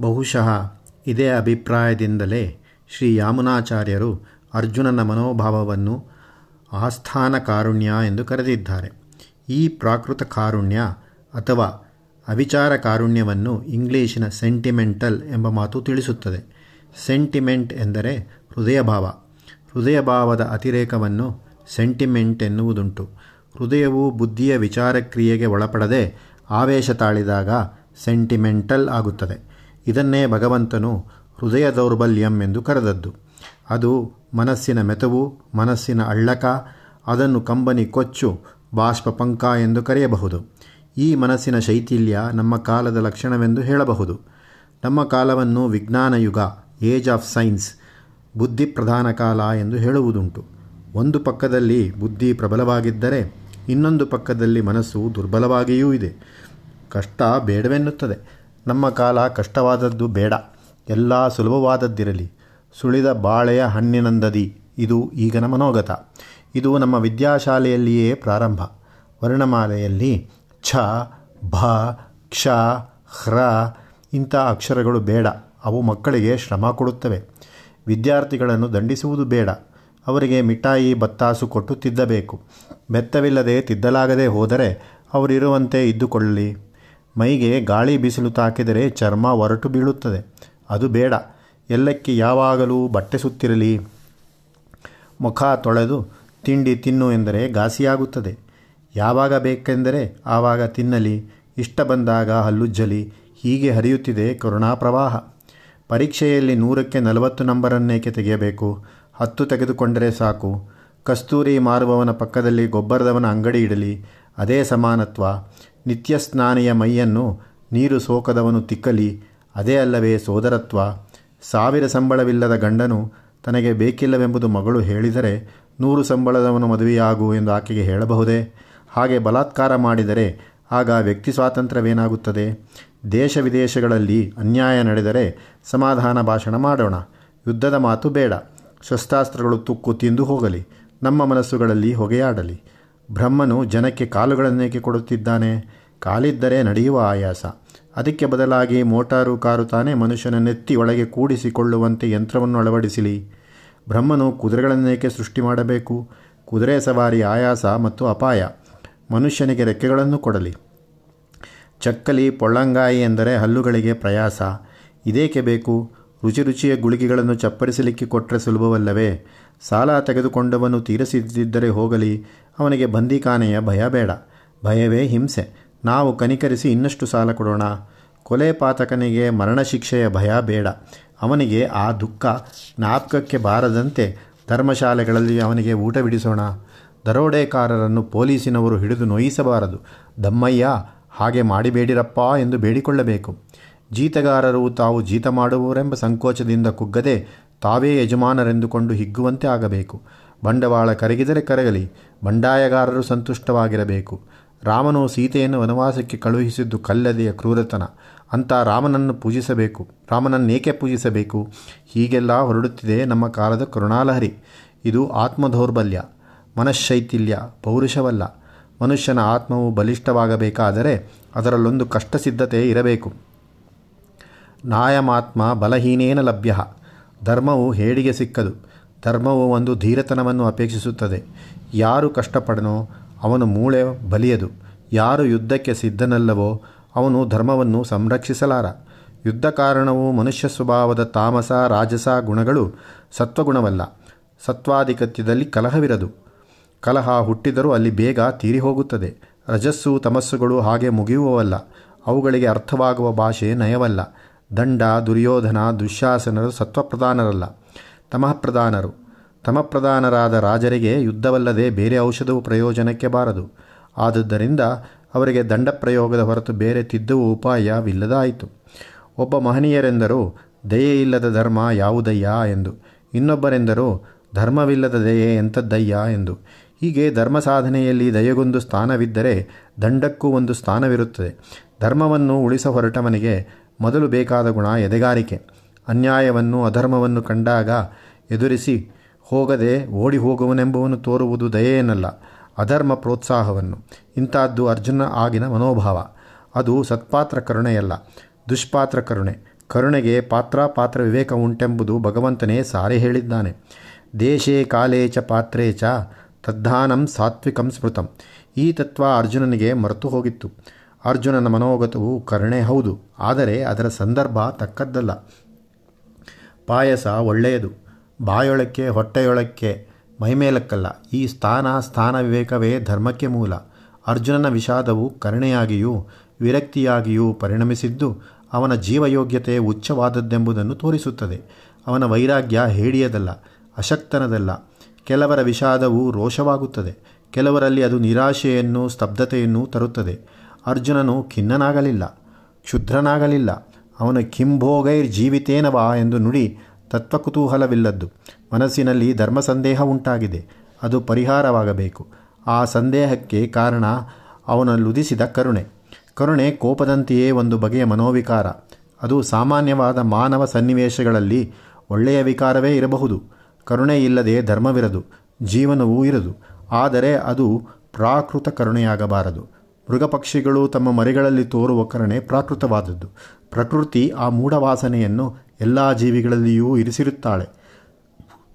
ಬಹುಶಃ ಇದೇ ಅಭಿಪ್ರಾಯದಿಂದಲೇ ಶ್ರೀ ಯಾಮುನಾಚಾರ್ಯರು ಅರ್ಜುನನ ಮನೋಭಾವವನ್ನು ಆಸ್ಥಾನ ಕಾರುಣ್ಯ ಎಂದು ಕರೆದಿದ್ದಾರೆ. ಈ ಪ್ರಾಕೃತ ಕಾರುಣ್ಯ ಅಥವಾ ಅವಿಚಾರ ಕಾರುಣ್ಯವನ್ನು ಇಂಗ್ಲೀಷಿನ ಸೆಂಟಿಮೆಂಟಲ್ ಎಂಬ ಮಾತು ತಿಳಿಸುತ್ತದೆ. ಸೆಂಟಿಮೆಂಟ್ ಎಂದರೆ ಹೃದಯಭಾವ. ಹೃದಯಭಾವದ ಅತಿರೇಕವನ್ನು ಸೆಂಟಿಮೆಂಟ್ ಎನ್ನುವುದುಂಟು. ಹೃದಯವು ಬುದ್ಧಿಯ ವಿಚಾರಕ್ರಿಯೆಗೆ ಒಳಪಡದೆ ಆವೇಶ ತಾಳಿದಾಗ ಸೆಂಟಿಮೆಂಟಲ್ ಆಗುತ್ತದೆ. ಇದನ್ನೇ ಭಗವಂತನು ಹೃದಯ ದೌರ್ಬಲ್ಯಂ ಎಂದು ಕರೆದದ್ದು. ಅದು ಮನಸ್ಸಿನ ಮೆತವು, ಮನಸ್ಸಿನ ಅಳ್ಳಕ, ಅದನ್ನು ಕಂಬನಿ ಕೊಚ್ಚು, ಬಾಷ್ಪ ಪಂಕ ಎಂದು ಕರೆಯಬಹುದು. ಈ ಮನಸ್ಸಿನ ಶೈಥಿಲ್ಯ ನಮ್ಮ ಕಾಲದ ಲಕ್ಷಣವೆಂದು ಹೇಳಬಹುದು. ನಮ್ಮ ಕಾಲವನ್ನು ವಿಜ್ಞಾನ ಯುಗ, ಏಜ್ ಆಫ್ ಸೈನ್ಸ್, ಬುದ್ಧಿ ಪ್ರಧಾನ ಕಾಲ ಎಂದು ಹೇಳುವುದುಂಟು. ಒಂದು ಪಕ್ಕದಲ್ಲಿ ಬುದ್ಧಿ ಪ್ರಬಲವಾಗಿದ್ದರೆ, ಇನ್ನೊಂದು ಪಕ್ಕದಲ್ಲಿ ಮನಸ್ಸು ದುರ್ಬಲವಾಗಿಯೂ ಇದೆ. ಕಷ್ಟ ಬೇಡವೆನ್ನುತ್ತದೆ. ನಮ್ಮ ಕಾಲ ಕಷ್ಟವಾದದ್ದು ಬೇಡ, ಎಲ್ಲ ಸುಲಭವಾದದ್ದಿರಲಿ. ಸುಳಿದ ಬಾಳೆಯ ಹಣ್ಣಿನಂದದಿ, ಇದು ಈಗನ ಮನೋಗತ ಇದು ನಮ್ಮ ವಿದ್ಯಾಶಾಲೆಯಲ್ಲಿಯೇ ಪ್ರಾರಂಭ. ವರ್ಣಮಾಲೆಯಲ್ಲಿ ಛ, ಭ, ಕ್ಷ ಹ್ರ ಇಂಥ ಅಕ್ಷರಗಳು ಬೇಡ, ಅವು ಮಕ್ಕಳಿಗೆ ಶ್ರಮ ಕೊಡುತ್ತವೆ. ವಿದ್ಯಾರ್ಥಿಗಳನ್ನು ದಂಡಿಸುವುದು ಬೇಡ. ಅವರಿಗೆ ಮಿಠಾಯಿ, ಬತ್ತಾಸು ಕೊಟ್ಟು ತಿದ್ದಬೇಕು. ಬೆತ್ತವಿಲ್ಲದೆ ತಿದ್ದಲಾಗದೆ ಹೋದರೆ ಅವರಿರುವಂತೆ ಇದ್ದುಕೊಳ್ಳಲಿ ಮೈಗೆ ಗಾಳಿ ಬಿಸಿಲು ತಾಕಿದರೆ ಚರ್ಮ ಒರಟು ಬೀಳುತ್ತದೆ. ಅದು ಬೇಡ. ಎಲ್ಲಕ್ಕೆ ಯಾವಾಗಲೂ ಬಟ್ಟೆ ಸುತ್ತಿರಲಿ. ಮುಖ ತೊಳೆದು ತಿಂಡಿ ತಿನ್ನು ಎಂದರೆ ಘಾಸಿಯಾಗುತ್ತದೆ. ಯಾವಾಗ ಬೇಕೆಂದರೆ ಆವಾಗ ತಿನ್ನಲಿ. ಇಷ್ಟ ಬಂದಾಗ ಹಲ್ಲುಜ್ಜಲಿ. ಹೀಗೆ ಹರಿಯುತ್ತಿದೆ ಕರುಣಾ ಪ್ರವಾಹ ಪರೀಕ್ಷೆಯಲ್ಲಿ ನೂರಕ್ಕೆ ನಲವತ್ತು ನಂಬರನ್ನೇಕೆ ತೆಗೆಯಬೇಕು? ಹತ್ತು ತೆಗೆದುಕೊಂಡರೆ ಸಾಕು. ಕಸ್ತೂರಿ ಮಾರುವವನ ಪಕ್ಕದಲ್ಲಿ ಗೊಬ್ಬರದವನ ಅಂಗಡಿ ಇಡಲಿ. ಅದೇ ಸಮಾನತ್ವ. ನಿತ್ಯ ಸ್ನಾನಿಯ ಮೈಯನ್ನು ನೀರು ಸೋಕದವನು ತಿಕ್ಕಲಿ, ಅದೇ ಅಲ್ಲವೇ ಸೋದರತ್ವ. ಸಾವಿರ ಸಂಬಳವಿಲ್ಲದ ಗಂಡನು ತನಗೆ ಬೇಕಿಲ್ಲವೆಂಬುದು ಮಗಳು ಹೇಳಿದರೆ ನೂರು ಸಂಬಳದವನು ಮದುವೆಯಾಗು ಎಂದು ಆಕೆಗೆ ಹೇಳಬಹುದೇ? ಹಾಗೆ ಬಲಾತ್ಕಾರ ಮಾಡಿದರೆ ಆಗ ವ್ಯಕ್ತಿ ಸ್ವಾತಂತ್ರ್ಯವೇನಾಗುತ್ತದೆ? ದೇಶ ವಿದೇಶಗಳಲ್ಲಿ ಅನ್ಯಾಯ ನಡೆದರೆ ಸಮಾಧಾನ ಭಾಷಣ ಮಾಡೋಣ. ಯುದ್ಧದ ಮಾತು ಬೇಡ. ಶಸ್ತ್ರಾಸ್ತ್ರಗಳು ತುಕ್ಕು ತಿಂದು ಹೋಗಲಿ. ನಮ್ಮ ಮನಸ್ಸುಗಳಲ್ಲಿ ಹೊಗೆಯಾಡಲಿ. ಬ್ರಹ್ಮನು ಜನಕ್ಕೆ ಕಾಲುಗಳನ್ನೇಕೆ ಕೊಡುತ್ತಿದ್ದಾನೆ? ಕಾಲಿದ್ದರೆ ನಡೆಯುವ ಆಯಾಸ. ಅದಕ್ಕೆ ಬದಲಾಗಿ ಮೋಟಾರು ಕಾರು ತಾನೇ ಮನುಷ್ಯನನ್ನೆತ್ತಿ ಒಳಗೆ ಕೂಡಿಸಿಕೊಳ್ಳುವಂತೆ ಯಂತ್ರವನ್ನು ಅಳವಡಿಸಲಿ. ಬ್ರಹ್ಮನು ಕುದುರೆಗಳನ್ನೇಕೆ ಸೃಷ್ಟಿ ಮಾಡಬೇಕು? ಕುದುರೆ ಸವಾರಿ ಆಯಾಸ ಮತ್ತು ಅಪಾಯ. ಮನುಷ್ಯನಿಗೆ ರೆಕ್ಕೆಗಳನ್ನು ಕೊಡಲಿ. ಚಕ್ಕಲಿ ಪೊಳ್ಳಂಗಾಯಿ ಎಂದರೆ ಹಲ್ಲುಗಳಿಗೆ ಪ್ರಯಾಸ. ಇದೇಕೆ ಬೇಕು? ರುಚಿ ರುಚಿಯ ಗುಳಿಗೆಗಳನ್ನು ಚಪ್ಪರಿಸಲಿಕ್ಕೆ ಕೊಟ್ಟರೆ ಸುಲಭವಲ್ಲವೇ? ಸಾಲ ತೆಗೆದುಕೊಂಡವನು ತೀರಿಸಿದ್ದರೆ ಹೋಗಲಿ. ಅವನಿಗೆ ಬಂದಿಖಾನೆಯ ಭಯ ಬೇಡ. ಭಯವೇ ಹಿಂಸೆ. ನಾವು ಕನಿಕರಿಸಿ ಇನ್ನಷ್ಟು ಸಾಲ ಕೊಡೋಣ. ಕೊಲೆ ಪಾತಕನಿಗೆ ಮರಣಶಿಕ್ಷೆಯ ಭಯ ಬೇಡ. ಅವನಿಗೆ ಆ ದುಃಖ ಜ್ಞಾಪಕಕ್ಕೆ ಬಾರದಂತೆ ಧರ್ಮಶಾಲೆಗಳಲ್ಲಿ ಅವನಿಗೆ ಊಟ ಬಿಡಿಸೋಣ. ದರೋಡೆಕಾರರನ್ನು ಪೊಲೀಸಿನವರು ಹಿಡಿದು ನೋಯಿಸಬಾರದು. ದಮ್ಮಯ್ಯ, ಹಾಗೆ ಮಾಡಿಬೇಡಿರಪ್ಪ ಎಂದು ಬೇಡಿಕೊಳ್ಳಬೇಕು. ಜೀತಗಾರರು ತಾವು ಜೀತ ಮಾಡುವವರೆಂಬ ಸಂಕೋಚದಿಂದ ಕುಗ್ಗದೆ ತಾವೇ ಯಜಮಾನರೆಂದುಕೊಂಡು ಹಿಗ್ಗುವಂತೆ ಆಗಬೇಕು. ಬಂಡವಾಳ ಕರಗಿದರೆ ಕರಗಲಿ. ಬಂಡಾಯಗಾರರು ಸಂತುಷ್ಟವಾಗಿರಬೇಕು. ರಾಮನು ಸೀತೆಯನ್ನು ವನವಾಸಕ್ಕೆ ಕಳುಹಿಸಿದ್ದು ಕಲ್ಲದೆಯ ಕ್ರೂರತನ. ಅಂತ ರಾಮನನ್ನು ಪೂಜಿಸಬೇಕು. ರಾಮನನ್ನೇಕೆ ಪೂಜಿಸಬೇಕು? ಹೀಗೆಲ್ಲ ಹೊರಡುತ್ತಿದೆ ನಮ್ಮ ಕಾಲದ ಕರುಣಾಲಹರಿ. ಇದು ಆತ್ಮದೌರ್ಬಲ್ಯ ಮನಶೈಥಿಲ್ಯ ಪೌರುಷವಲ್ಲ. ಮನುಷ್ಯನ ಆತ್ಮವು ಬಲಿಷ್ಠವಾಗಬೇಕಾದರೆ ಅದರಲ್ಲೊಂದು ಕಷ್ಟ ಸಿದ್ಧತೆ ಇರಬೇಕು. ನಾಯಮಾತ್ಮ ಬಲಹೀನೇನ ಲಭ್ಯ. ಧರ್ಮವು ಹೇಡಿಗೆ ಸಿಕ್ಕದು. ಧರ್ಮವು ಒಂದು ಧೀರತನವನ್ನು ಅಪೇಕ್ಷಿಸುತ್ತದೆ. ಯಾರು ಕಷ್ಟಪಡನೋ ಅವನು ಮೂಳೆ ಬಲಿಯದು. ಯಾರು ಯುದ್ಧಕ್ಕೆ ಸಿದ್ಧನಲ್ಲವೋ ಅವನು ಧರ್ಮವನ್ನು ಸಂರಕ್ಷಿಸಲಾರ. ಯುದ್ಧ ಕಾರಣವು ಮನುಷ್ಯ ಸ್ವಭಾವದ ತಾಮಸ, ರಾಜಸ ಗುಣಗಳು ಸತ್ವಗುಣವಲ್ಲ. ಸತ್ವಾಧಿಕತ್ಯದಲ್ಲಿ ಕಲಹವಿರದು. ಕಲಹ ಹುಟ್ಟಿದರೂ ಅಲ್ಲಿ ಬೇಗ ತೀರಿ ಹೋಗುತ್ತದೆ ರಜಸ್ಸು, ತಮಸ್ಸುಗಳು ಹಾಗೆ ಮುಗಿಯುವವಲ್ಲ. ಅವುಗಳಿಗೆ ಅರ್ಥವಾಗುವ ಭಾಷೆ ನಯವಲ್ಲ. ದಂಡ, ದುರ್ಯೋಧನ ದುಶ್ಯಾಸನರು ಸತ್ವಪ್ರಧಾನರಲ್ಲ. ತಮಃಪ್ರಧಾನರು. ತಮಪ್ರಧಾನರಾದ ರಾಜರಿಗೆ ಯುದ್ಧವಲ್ಲದೆ ಬೇರೆ ಔಷಧವು ಪ್ರಯೋಜನಕ್ಕೆ ಬಾರದು. ಆದುದರಿಂದ ಅವರಿಗೆ ದಂಡ ಪ್ರಯೋಗದ ಹೊರತು ಬೇರೆ ತಿದ್ದುವ ಉಪಾಯವಿಲ್ಲದಾಯಿತು. ಒಬ್ಬ ಮಹನೀಯರೆಂದರು, ದಯೆಯಿಲ್ಲದ ಧರ್ಮ ಯಾವುದಯ್ಯ ಎಂದು. ಇನ್ನೊಬ್ಬರೆಂದರು, ಧರ್ಮವಿಲ್ಲದ ದಯೆ ಎಂಥದ್ದಯ್ಯ ಎಂದು. ಹೀಗೆ ಧರ್ಮ ಸಾಧನೆಯಲ್ಲಿ ದಯೆಗೊಂದು ಸ್ಥಾನವಿದ್ದರೆ ದಂಡಕ್ಕೂ ಒಂದು ಸ್ಥಾನವಿರುತ್ತದೆ. ಧರ್ಮವನ್ನು ಉಳಿಸ ಹೊರಟವನಿಗೆ ಮೊದಲು ಬೇಕಾದ ಗುಣ ಎದೆಗಾರಿಕೆ. ಅನ್ಯಾಯವನ್ನು, ಅಧರ್ಮವನ್ನು ಕಂಡಾಗ ಎದುರಿಸಿ ಹೋಗದೆ ಓಡಿ ಹೋಗುವನೆಂಬುವನು ತೋರುವುದು ದಯೆಯೇನಲ್ಲ, ಅಧರ್ಮ ಪ್ರೋತ್ಸಾಹವನ್ನು. ಇಂಥದ್ದು ಅರ್ಜುನ ಆಗಿನ ಮನೋಭಾವ. ಅದು ಸತ್ಪಾತ್ರ ಕರುಣೆಯಲ್ಲ, ದುಷ್ಪಾತ್ರ ಕರುಣೆ. ಕರುಣೆಗೆ ಪಾತ್ರ ಪಾತ್ರ ವಿವೇಕ ಉಂಟೆಂಬುದು ಭಗವಂತನೇ ಸಾರಿ ಹೇಳಿದ್ದಾನೆ. ದೇಶೇ ಕಾಲೇ ಚ ಪಾತ್ರೇ ಚ, ತದ್ಧಾನಂ ಸಾತ್ವಿಕಂ ಸ್ಮೃತಂ. ಈ ತತ್ವ ಅರ್ಜುನನಿಗೆ ಮರೆತು ಹೋಗಿತ್ತು. ಅರ್ಜುನನ ಮನೋಗತವು ಕರುಣೆ ಹೌದು, ಆದರೆ ಅದರ ಸಂದರ್ಭ ತಕ್ಕದ್ದಲ್ಲ. ಪಾಯಸ ಒಳ್ಳೆಯದು. ಬಾಯೊಳಕ್ಕೆ, ಹೊಟ್ಟೆಯೊಳಕ್ಕೆ, ಮೈಮೇಲಕ್ಕಲ್ಲ. ಈ ಸ್ಥಾನ ಸ್ಥಾನ ವಿವೇಕವೇ ಧರ್ಮಕ್ಕೆ ಮೂಲ. ಅರ್ಜುನನ ವಿಷಾದವು ಕರುಣೆಯಾಗಿಯೂ, ವಿರಕ್ತಿಯಾಗಿಯೂ ಪರಿಣಮಿಸಿದ್ದು, ಅವನ ಜೀವಯೋಗ್ಯತೆ ಉಚ್ಚವಾದದ್ದೆಂಬುದನ್ನು ತೋರಿಸುತ್ತದೆ. ಅವನ ವೈರಾಗ್ಯ ಹೇಡಿಯದಲ್ಲ, ಅಶಕ್ತನದಲ್ಲ. ಕೆಲವರ ವಿಷಾದವು ರೋಷವಾಗುತ್ತದೆ. ಕೆಲವರಲ್ಲಿ ಅದು ನಿರಾಶೆಯನ್ನು, ಸ್ತಬ್ಧತೆಯನ್ನು ತರುತ್ತದೆ. ಅರ್ಜುನನು ಖಿನ್ನನಾಗಲಿಲ್ಲ, ಕ್ಷುದ್ರನಾಗಲಿಲ್ಲ. ಅವನ ಕಿಂಭೋಗೈರ್ ಜೀವಿತೇನವಾ ಎಂದು ನುಡಿ ತತ್ವಕುತೂಹಲವಿಲ್ಲದ್ದು. ಮನಸ್ಸಿನಲ್ಲಿ ಧರ್ಮ ಸಂದೇಹ ಉಂಟಾಗಿದೆ. ಅದು ಪರಿಹಾರವಾಗಬೇಕು. ಆ ಸಂದೇಹಕ್ಕೆ ಕಾರಣ ಅವನಲ್ಲುದಿಸಿದ ಕರುಣೆ. ಕರುಣೆ ಕೋಪದಂತೆಯೇ ಒಂದು ಬಗೆಯ ಮನೋವಿಕಾರ. ಅದು ಸಾಮಾನ್ಯವಾದ ಮಾನವ ಸನ್ನಿವೇಶಗಳಲ್ಲಿ ಒಳ್ಳೆಯ ವಿಕಾರವೇ ಇರಬಹುದು. ಕರುಣೆ ಇಲ್ಲದೆ ಧರ್ಮವಿರದು. ಜೀವನವೂ ಇರದು. ಆದರೆ ಅದು ಪ್ರಾಕೃತ ಕರುಣೆಯಾಗಬಾರದು. ಮೃಗಪಕ್ಷಿಗಳು ತಮ್ಮ ಮರಿಗಳಲ್ಲಿ ತೋರುವ ಕರುಣೆ ಪ್ರಾಕೃತವಾದದ್ದು. ಪ್ರಕೃತಿ ಆ ಮೂಢವಾಸನೆಯನ್ನು ಎಲ್ಲ ಜೀವಿಗಳಲ್ಲಿಯೂ ಇರಿಸಿರುತ್ತಾಳೆ.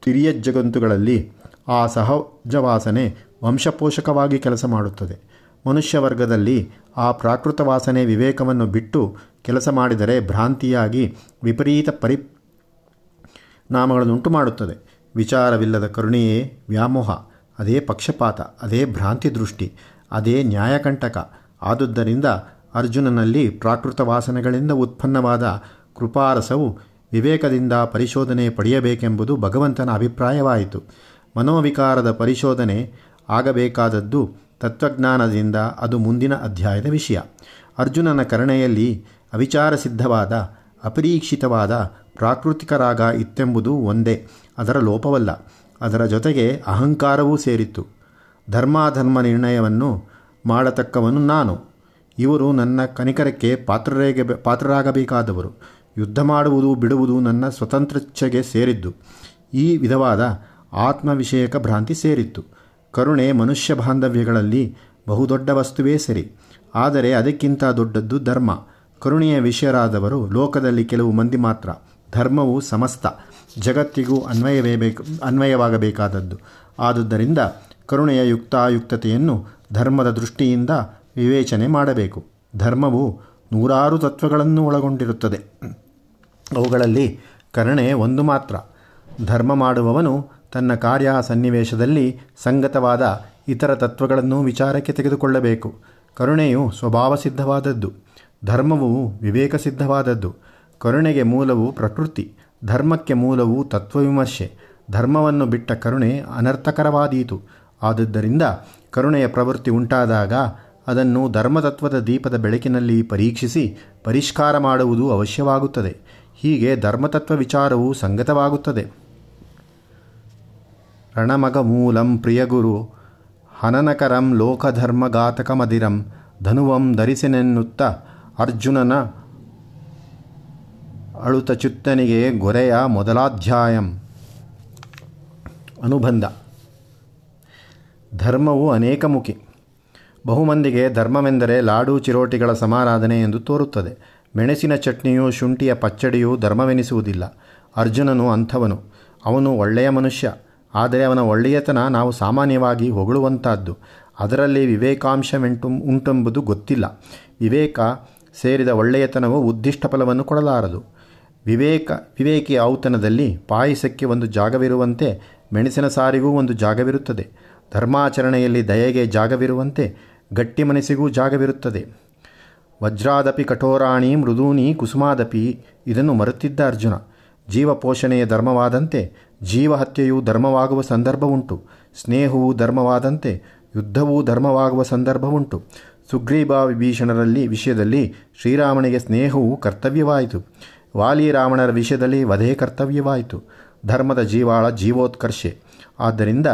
ತಿರಿಯ ಜಗಂತುಗಳಲ್ಲಿ ಆ ಸಹಜ ವಾಸನೆ ವಂಶಪೋಷಕವಾಗಿ ಕೆಲಸ ಮಾಡುತ್ತದೆ. ಮನುಷ್ಯ ವರ್ಗದಲ್ಲಿ ಆ ಪ್ರಾಕೃತ ವಾಸನೆ ವಿವೇಕವನ್ನು ಬಿಟ್ಟು ಕೆಲಸ ಮಾಡಿದರೆ ಭ್ರಾಂತಿಯಾಗಿ ವಿಪರೀತ ಪರಿ ನಾಮಗಳನ್ನುಂಟು ಮಾಡುತ್ತದೆ ವಿಚಾರವಿಲ್ಲದ ಕರುಣೆಯೇ ವ್ಯಾಮೋಹ, ಅದೇ ಪಕ್ಷಪಾತ, ಅದೇ ಭ್ರಾಂತಿ ದೃಷ್ಟಿ ಅದೇ ನ್ಯಾಯಕಂಟಕ. ಆದುದರಿಂದ ಅರ್ಜುನನಲ್ಲಿ ಪ್ರಾಕೃತ ವಾಸನೆಗಳಿಂದ ಉತ್ಪನ್ನವಾದ ಕೃಪಾರಸವು ವಿವೇಕದಿಂದ ಪರಿಶೋಧನೆ ಪಡೆಯಬೇಕೆಂಬುದು ಭಗವಂತನ ಅಭಿಪ್ರಾಯವಾಯಿತು. ಮನೋವಿಕಾರದ ಪರಿಶೋಧನೆ ಆಗಬೇಕಾದದ್ದು ತತ್ವಜ್ಞಾನದಿಂದ ಅದು ಮುಂದಿನ ಅಧ್ಯಾಯದ ವಿಷಯ. ಅರ್ಜುನನ ಅವಿಚಾರ ಸಿದ್ಧವಾದ, ಅಪರೀಕ್ಷಿತವಾದ ಪ್ರಾಕೃತಿಕ ರಾಗ ಇತ್ತೆಂಬುದು ಒಂದೇ. ಅದರ ಲೋಪವಲ್ಲ. ಅದರ ಜೊತೆಗೆ ಅಹಂಕಾರವೂ ಸೇರಿತ್ತು. ಧರ್ಮಾಧರ್ಮ ನಿರ್ಣಯವನ್ನು ಮಾಡತಕ್ಕವನು ನಾನು. ಇವರು ನನ್ನ ಕನಿಕರಕ್ಕೆ ಪಾತ್ರರೇಗೆ ಪಾತ್ರರಾಗಬೇಕಾದವರು. ಯುದ್ಧ ಮಾಡುವುದು, ಬಿಡುವುದು ನನ್ನ ಸ್ವತಂತ್ರಚ್ಛೆಗೆ ಸೇರಿದ್ದು. ಈ ವಿಧವಾದ ಆತ್ಮವಿಷಯಕ ಭ್ರಾಂತಿ ಸೇರಿತ್ತು. ಕರುಣೆ ಮನುಷ್ಯ ಬಾಂಧವ್ಯಗಳಲ್ಲಿ ಬಹುದೊಡ್ಡ ವಸ್ತುವೇ ಸರಿ. ಆದರೆ ಅದಕ್ಕಿಂತ ದೊಡ್ಡದ್ದು ಧರ್ಮ. ಕರುಣೆಯ ವಿಷಯರಾದವರು ಲೋಕದಲ್ಲಿ ಕೆಲವು ಮಂದಿ ಮಾತ್ರ. ಧರ್ಮವು ಸಮಸ್ತ. ಜಗತ್ತಿಗೂ ಅನ್ವಯವೇ ಬೇಕು, ಅನ್ವಯವಾಗಬೇಕಾದದ್ದು. ಆದುದರಿಂದ ಕರುಣೆಯ ಯುಕ್ತಾಯುಕ್ತತೆಯನ್ನು ಧರ್ಮದ ದೃಷ್ಟಿಯಿಂದ ವಿವೇಚನೆ ಮಾಡಬೇಕು. ಧರ್ಮವು ನೂರಾರು ತತ್ವಗಳನ್ನು ಒಳಗೊಂಡಿರುತ್ತದೆ. ಅವುಗಳಲ್ಲಿ ಕರುಣೆ ಒಂದು ಮಾತ್ರ. ಧರ್ಮ ಮಾಡುವವನು ತನ್ನ ಕಾರ್ಯ ಸನ್ನಿವೇಶದಲ್ಲಿ ಸಂಗತವಾದ ಇತರ ತತ್ವಗಳನ್ನು ವಿಚಾರಕ್ಕೆ ತೆಗೆದುಕೊಳ್ಳಬೇಕು. ಕರುಣೆಯು ಸ್ವಭಾವಸಿದ್ಧವಾದದ್ದು. ಧರ್ಮವು ವಿವೇಕಸಿದ್ಧವಾದದ್ದು. ಕರುಣೆಗೆ ಮೂಲವು ಪ್ರಕೃತಿ, ಧರ್ಮಕ್ಕೆ ಮೂಲವು ತತ್ವವಿಮರ್ಶೆ. ಧರ್ಮವನ್ನು ಬಿಟ್ಟ ಕರುಣೆ ಅನರ್ಥಕರವಾದೀತು. ಆದುದರಿಂದ ಕರುಣೆಯ ಪ್ರವೃತ್ತಿ ಉಂಟಾದಾಗ ಅದನ್ನು ಧರ್ಮತತ್ವದ ದೀಪದ ಬೆಳಕಿನಲ್ಲಿ ಪರೀಕ್ಷಿಸಿ ಪರಿಷ್ಕಾರ ಮಾಡುವುದು ಅವಶ್ಯವಾಗುತ್ತದೆ. ಹೀಗೆ ಧರ್ಮತತ್ವ ವಿಚಾರವು ಸಂಗತವಾಗುತ್ತದೆ. ರಣಮಗ ಮೂಲಂ ಪ್ರಿಯಗುರು, ಹನನಕರಂ ಲೋಕಧರ್ಮಘಾತಕಮದಿರಂ ಧನುವಂ ಧರಿಸಿನೆನ್ನುತ್ತ ಅರ್ಜುನನ ಅಳುತ ಚುತ್ತನಿಗೆ ಗೊರೆಯ ಮೊದಲಾಧ್ಯಾಯಂ. ಅನುಬಂಧ. ಧರ್ಮವು ಅನೇಕ ಮುಖಿ. ಬಹುಮಂದಿಗೆ ಧರ್ಮವೆಂದರೆ ಲಾಡು ಚಿರೋಟಿಗಳ ಸಮಾರಾಧನೆ ಎಂದು ತೋರುತ್ತದೆ. ಮೆಣಸಿನ ಚಟ್ನಿಯು, ಶುಂಠಿಯ ಪಚ್ಚಡಿಯು ಧರ್ಮವೆನಿಸುವುದಿಲ್ಲ. ಅರ್ಜುನನು ಅಂಥವನು. ಅವನು ಒಳ್ಳೆಯ ಮನುಷ್ಯ. ಆದರೆ ಅವನ ಒಳ್ಳೆಯತನ ನಾವು ಸಾಮಾನ್ಯವಾಗಿ ಹೊಗಳುವಂತಹದ್ದು ಅದರಲ್ಲಿ ವಿವೇಕಾಂಶವೆಂಟು, ಉಂಟೆಂಬುದು ಗೊತ್ತಿಲ್ಲ. ವಿವೇಕ ಸೇರಿದ ಒಳ್ಳೆಯತನವು ಉದ್ದಿಷ್ಟ ಫಲವನ್ನು ಕೊಡಲಾರದು. ವಿವೇಕ, ವಿವೇಕಿ ಔತಣದಲ್ಲಿ ಪಾಯಸಕ್ಕೆ ಒಂದು ಜಾಗವಿರುವಂತೆ, ಮೆಣಸಿನ ಸಾರಿಗೂ ಒಂದು ಜಾಗವಿರುತ್ತದೆ. ಧರ್ಮಾಚರಣೆಯಲ್ಲಿ ದಯೆಗೆ ಜಾಗವಿರುವಂತೆ ಗಟ್ಟಿ ಮನಸ್ಸಿಗೂ ಜಾಗವಿರುತ್ತದೆ. ವಜ್ರಾದಪಿ ಕಠೋರಾಣಿ ಮೃದೂನಿ ಕುಸುಮಾದಪಿ ಇದನ್ನು ಮರುತ್ತಿದ್ದ ಅರ್ಜುನ. ಜೀವ ಪೋಷಣೆಯ ಧರ್ಮವಾದಂತೆ ಜೀವಹತ್ಯೆಯು ಧರ್ಮವಾಗುವ ಸಂದರ್ಭ ಉಂಟು ಸ್ನೇಹವು ಧರ್ಮವಾದಂತೆ ಯುದ್ಧವೂ ಧರ್ಮವಾಗುವ ಸಂದರ್ಭ ಉಂಟು ಸುಗ್ರೀಬ ವಿಭೀಷಣರಲ್ಲಿ ವಿಷಯದಲ್ಲಿ ಶ್ರೀರಾಮನಿಗೆ ಸ್ನೇಹವು ಕರ್ತವ್ಯವಾಯಿತು. ವಾಲಿ ರಾವಣರ ವಿಷಯದಲ್ಲಿ ವಧೆ ಕರ್ತವ್ಯವಾಯಿತು. ಧರ್ಮದ ಜೀವಾಳ ಜೀವೋತ್ಕರ್ಷೆ. ಆದ್ದರಿಂದ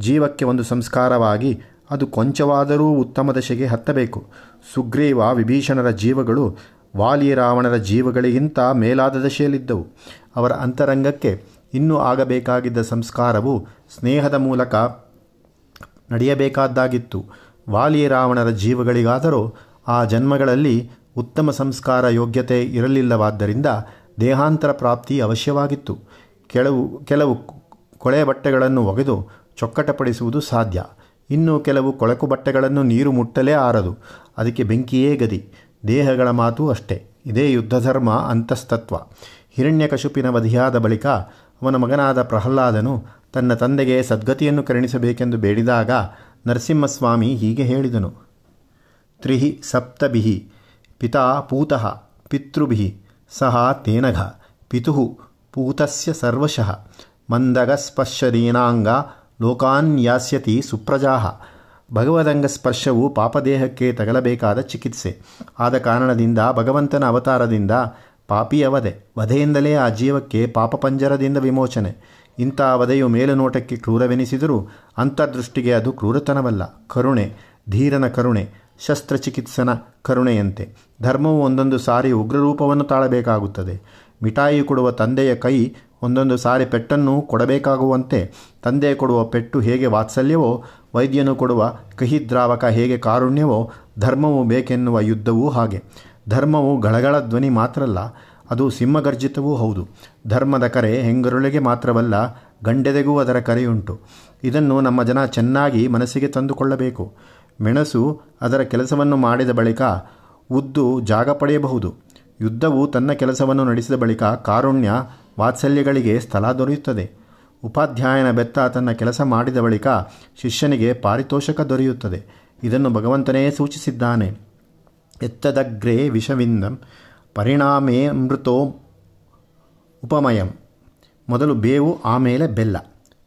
ಜೀವಕ್ಕೆ ಒಂದು ಸಂಸ್ಕಾರವಾಗಿ ಅದು ಕೊಂಚವಾದರೂ ಉತ್ತಮ ದಶೆಗೆ ಹತ್ತಬೇಕು. ಸುಗ್ರೀವ ವಿಭೀಷಣರ ಜೀವಗಳು ವಾಲಿ ರಾವಣರ ಜೀವಗಳಿಗಿಂತ ಮೇಲಾದ ದಶೆಯಲ್ಲಿದ್ದವು ಅವರ ಅಂತರಂಗಕ್ಕೆ ಇನ್ನೂ ಆಗಬೇಕಾಗಿದ್ದ ಸಂಸ್ಕಾರವು ಸ್ನೇಹದ ಮೂಲಕ ನಡೆಯಬೇಕಾದ್ದಾಗಿತ್ತು. ವಾಲಿ ರಾವಣರ ಜೀವಗಳಿಗಾದರೂ ಆ ಜನ್ಮಗಳಲ್ಲಿ ಉತ್ತಮ ಸಂಸ್ಕಾರ ಯೋಗ್ಯತೆ ಇರಲಿಲ್ಲವಾದ್ದರಿಂದ ದೇಹಾಂತರ ಪ್ರಾಪ್ತಿ ಅವಶ್ಯವಾಗಿತ್ತು. ಕೆಲವು ಕೆಲವು ಕೊಳೆ ಬಟ್ಟೆಗಳನ್ನು ಒಗೆದು ಚೊಕ್ಕಟಪಡಿಸುವುದು ಸಾಧ್ಯ. ಇನ್ನು ಕೆಲವು ಕೊಳಕು ಬಟ್ಟೆಗಳನ್ನು ನೀರು ಮುಟ್ಟಲೇ ಆರದು. ಅದಕ್ಕೆ ಬೆಂಕಿಯೇ ಗದಿ. ದೇಹಗಳ ಮಾತು ಅಷ್ಟೇ. ಇದೇ ಯುದ್ಧಧರ್ಮ, ಅಂತಸ್ತತ್ವ. ಹಿರಣ್ಯಕಶುಪಿನ ವಧಿಯಾದ ಬಳಿಕ ಅವನ ಮಗನಾದ ಪ್ರಹ್ಲಾದನು ತನ್ನ ತಂದೆಗೆ ಸದ್ಗತಿಯನ್ನು ಕರುಣಿಸಬೇಕೆಂದು ಬೇಡಿದಾಗ ನರಸಿಂಹಸ್ವಾಮಿ ಹೀಗೆ ಹೇಳಿದನು. ತ್ರಿಹಿ ಸಪ್ತಭಿಹಿ ಪಿತಾ ಪೂತಃ ಪಿತೃಭಿ ಸಹ ತೇನಘ ಪಿತು ಪೂತಸ್ಯ ಸರ್ವಶಃ ಮಂದಗಸ್ಪರ್ಶದೀನಾಂಗ ಲೋಕಾನ್ ಯಾಸ್ಯತಿ ಸುಪ್ರಜಾಹ. ಭಗವದಂಗ ಸ್ಪರ್ಶವು ಪಾಪದೇಹಕ್ಕೆ ತಗಲಬೇಕಾದ ಚಿಕಿತ್ಸೆ. ಆದ ಕಾರಣದಿಂದ ಭಗವಂತನ ಅವತಾರದಿಂದ ಪಾಪಿಯ ವಧೆ ವಧೆಯಿಂದಲೇ ಆ ಜೀವಕ್ಕೆ ಪಾಪಪಂಜರದಿಂದ ವಿಮೋಚನೆ. ಇಂಥ ವಧೆಯು ಮೇಲುನೋಟಕ್ಕೆ ಕ್ರೂರವೆನಿಸಿದರೂ ಅಂತರ್ದೃಷ್ಟಿಗೆ ಅದು ಕ್ರೂರತನವಲ್ಲ. ಕರುಣೆ, ಧೀರನ ಕರುಣೆ, ಶಸ್ತ್ರಚಿಕಿತ್ಸನ ಕರುಣೆಯಂತೆ. ಧರ್ಮವು ಒಂದೊಂದು ಸಾರಿ ಉಗ್ರರೂಪವನ್ನು ತಾಳಬೇಕಾಗುತ್ತದೆ. ಮಿಠಾಯಿ ಕೊಡುವ ತಂದೆಯ ಕೈ ಒಂದೊಂದು ಸಾರಿ ಪೆಟ್ಟನ್ನು ಕೊಡಬೇಕಾಗುವಂತೆ ತಂದೆ ಕೊಡುವ ಪೆಟ್ಟು ಹೇಗೆ ವಾತ್ಸಲ್ಯವೋ, ವೈದ್ಯನು ಕೊಡುವ ಕಹಿ ದ್ರಾವಕ ಹೇಗೆ ಕಾರುಣ್ಯವೋ, ಧರ್ಮವು ಬೇಕೆನ್ನುವ ಯುದ್ಧವೂ ಹಾಗೆ. ಧರ್ಮವು ಗಳಗಳ ಧ್ವನಿ ಮಾತ್ರಲ್ಲ, ಅದು ಸಿಂಹಗರ್ಜಿತವೂ ಹೌದು. ಧರ್ಮದ ಕರೆ ಹೆಂಗರುಳಿಗೆ ಮಾತ್ರವಲ್ಲ ಗಂಡೆದೆಗೂ ಅದರ ಕರೆಯುಂಟು. ಇದನ್ನು ನಮ್ಮ ಜನ ಚೆನ್ನಾಗಿ ಮನಸ್ಸಿಗೆ ತಂದುಕೊಳ್ಳಬೇಕು. ಮೆಣಸು ಅದರ ಕೆಲಸವನ್ನು ಮಾಡಿದ ಬಳಿಕ ಉದ್ದು ಜಾಗ ಪಡೆಯಬಹುದು. ಯುದ್ಧವು ತನ್ನ ಕೆಲಸವನ್ನು ನಡೆಸಿದ ಬಳಿಕ ಕಾರುಣ್ಯ ವಾತ್ಸಲ್ಯಗಳಿಗೆ ಸ್ಥಳ ದೊರೆಯುತ್ತದೆ. ಉಪಾಧ್ಯಾಯನ ಬೆತ್ತ ತನ್ನ ಕೆಲಸ ಮಾಡಿದ ಬಳಿಕ ಶಿಷ್ಯನಿಗೆ ಪಾರಿತೋಷಕ ದೊರೆಯುತ್ತದೆ. ಇದನ್ನು ಭಗವಂತನೇ ಸೂಚಿಸಿದ್ದಾನೆ. ಎತ್ತದಗ್ರೇ ವಿಷವಿಂದಂ, ಪರಿಣಾಮೇ ಅಮೃತೋ ಉಪಮಯಂ. ಮೊದಲು ಬೇವು, ಆಮೇಲೆ ಬೆಲ್ಲ.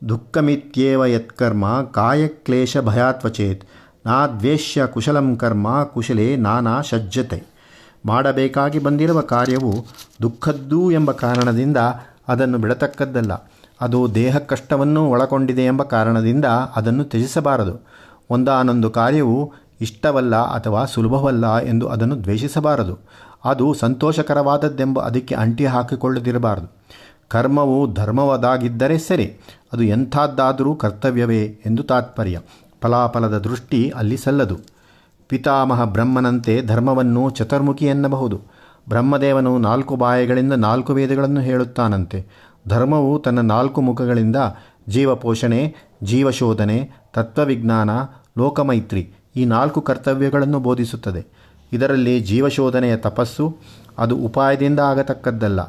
ದುಃಖಮಿತ್ಯೇವ ಯತ್ಕರ್ಮ ಕಾಯಕ್ಲೇಶ ಭಯಾತ್ವಚೇತ್. ನಾ ದ್ವೇಷ್ಯ ಕುಶಲಂ ಕರ್ಮ, ಕುಶಲೇ ನಾನಾ ಸಜ್ಜತೆ ಮಾಡಬೇಕಾಗಿ ಬಂದಿರುವ ಕಾರ್ಯವು ದುಃಖದ್ದು ಎಂಬ ಕಾರಣದಿಂದ ಅದನ್ನು ಬಿಡತಕ್ಕದ್ದಲ್ಲ. ಅದು ದೇಹ ಕಷ್ಟವನ್ನು ಒಳಗೊಂಡಿದೆ ಎಂಬ ಕಾರಣದಿಂದ ಅದನ್ನು ತ್ಯಜಿಸಬಾರದು. ಒಂದಾನೊಂದು ಕಾರ್ಯವು ಇಷ್ಟವಲ್ಲ ಅಥವಾ ಸುಲಭವಲ್ಲ ಎಂದು ಅದನ್ನು ದ್ವೇಷಿಸಬಾರದು. ಅದು ಸಂತೋಷಕರವಾದದ್ದೆಂಬ ಅದಕ್ಕೆ ಅಂಟಿ ಹಾಕಿಕೊಳ್ಳದಿರಬಾರದು. ಕರ್ಮವು ಧರ್ಮವದಾಗಿದ್ದರೆ ಸರಿ, ಅದು ಎಂಥದ್ದಾದರೂ ಕರ್ತವ್ಯವೇ ಎಂದು ತಾತ್ಪರ್ಯ. ಫಲಾಫಲದ ದೃಷ್ಟಿ ಅಲ್ಲಿ ಸಲ್ಲದು. ಪಿತಾಮಹ ಬ್ರಹ್ಮನಂತೆ ಧರ್ಮವನ್ನು ಚತುರ್ಮುಖಿ ಎನ್ನಬಹುದು. ಬ್ರಹ್ಮದೇವನು ನಾಲ್ಕು ಬಾಯಗಳಿಂದ ನಾಲ್ಕು ವೇದಗಳನ್ನು ಹೇಳುತ್ತಾನಂತೆ. ಧರ್ಮವು ತನ್ನ ನಾಲ್ಕು ಮುಖಗಳಿಂದ ಜೀವಪೋಷಣೆ, ಜೀವಶೋಧನೆ, ತತ್ವವಿಜ್ಞಾನ, ಲೋಕಮೈತ್ರಿ ಈ ನಾಲ್ಕು ಕರ್ತವ್ಯಗಳನ್ನು ಬೋಧಿಸುತ್ತದೆ. ಇದರಲ್ಲಿ ಜೀವಶೋಧನೆಯ ತಪಸ್ಸು, ಅದು ಉಪಾಯದಿಂದ ಆಗತಕ್ಕದ್ದಲ್ಲ.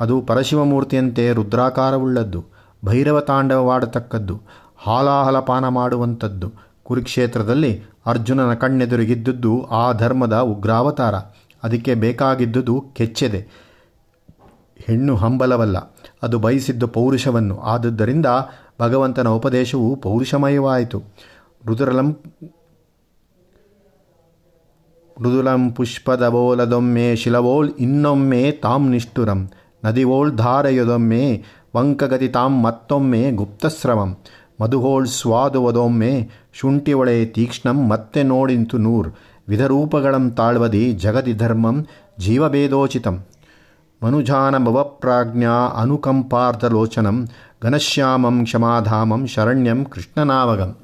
ಅದು ಪರಶಿವಮೂರ್ತಿಯಂತೆ ರುದ್ರಾಕಾರವುಳ್ಳದ್ದು ಭೈರವ ತಾಂಡವವಾಡತಕ್ಕದ್ದು ಹಾಲಾಹಲಪಾನ ಮಾಡುವಂಥದ್ದು ಕುರುಕ್ಷೇತ್ರದಲ್ಲಿ ಅರ್ಜುನನ ಕಣ್ಣೆದುರಿಗಿದ್ದುದು ಆ ಧರ್ಮದ ಉಗ್ರಾವತಾರ. ಅದಕ್ಕೆ ಬೇಕಾಗಿದ್ದುದು ಕೆಚ್ಚೆದೆ. ಹೆಣ್ಣು ಹಂಬಲವಲ್ಲ, ಅದು ಬಯಸಿದ್ದು ಪೌರುಷವನ್ನು. ಆದುದರಿಂದ ಭಗವಂತನ ಉಪದೇಶವು ಪೌರುಷಮಯವಾಯಿತು. ರುದುರಲಂ ಮೃದುಲಂ ಪುಷ್ಪದವೋಲದೊಮ್ಮೆ ಶಿಲವೋಳ್ ಇನ್ನೊಮ್ಮೆ ತಾಂ ನಿಷ್ಠುರಂ. ನದಿವೋಳ್ ಧಾರೆಯೊದೊಮ್ಮೆ ವಂಕಗತಿ ತಾಂ ಮತ್ತೊಮ್ಮೆ ಗುಪ್ತಸ್ರವಂ. ಮಧುಹೋಳ್ ಸ್ವಾದುವದೊಮ್ಮೆ ಶುಂಠಿವಳೆ ತೀಕ್ಷ್ಣಂ ಮತ್ತೆ ನೋಡಿಂತು ನೂರ್. ವಿಧರೂಪಗಳಂ ತಾಳ್ವದಿ ಜಗದಿ ಧರ್ಮಂ ಜೀವಭೇದೋಚಿತಂ ಮನುಜಾನ ಅನುಕಂಪಾರ್ಧಲೋಚನಂ ಘನಶ್ಯಾಮಂ ಕ್ಷಮಾಧಾಮಂ ಶರಣ್ಯಂ ಕೃಷ್ಣನಾವಗಂ.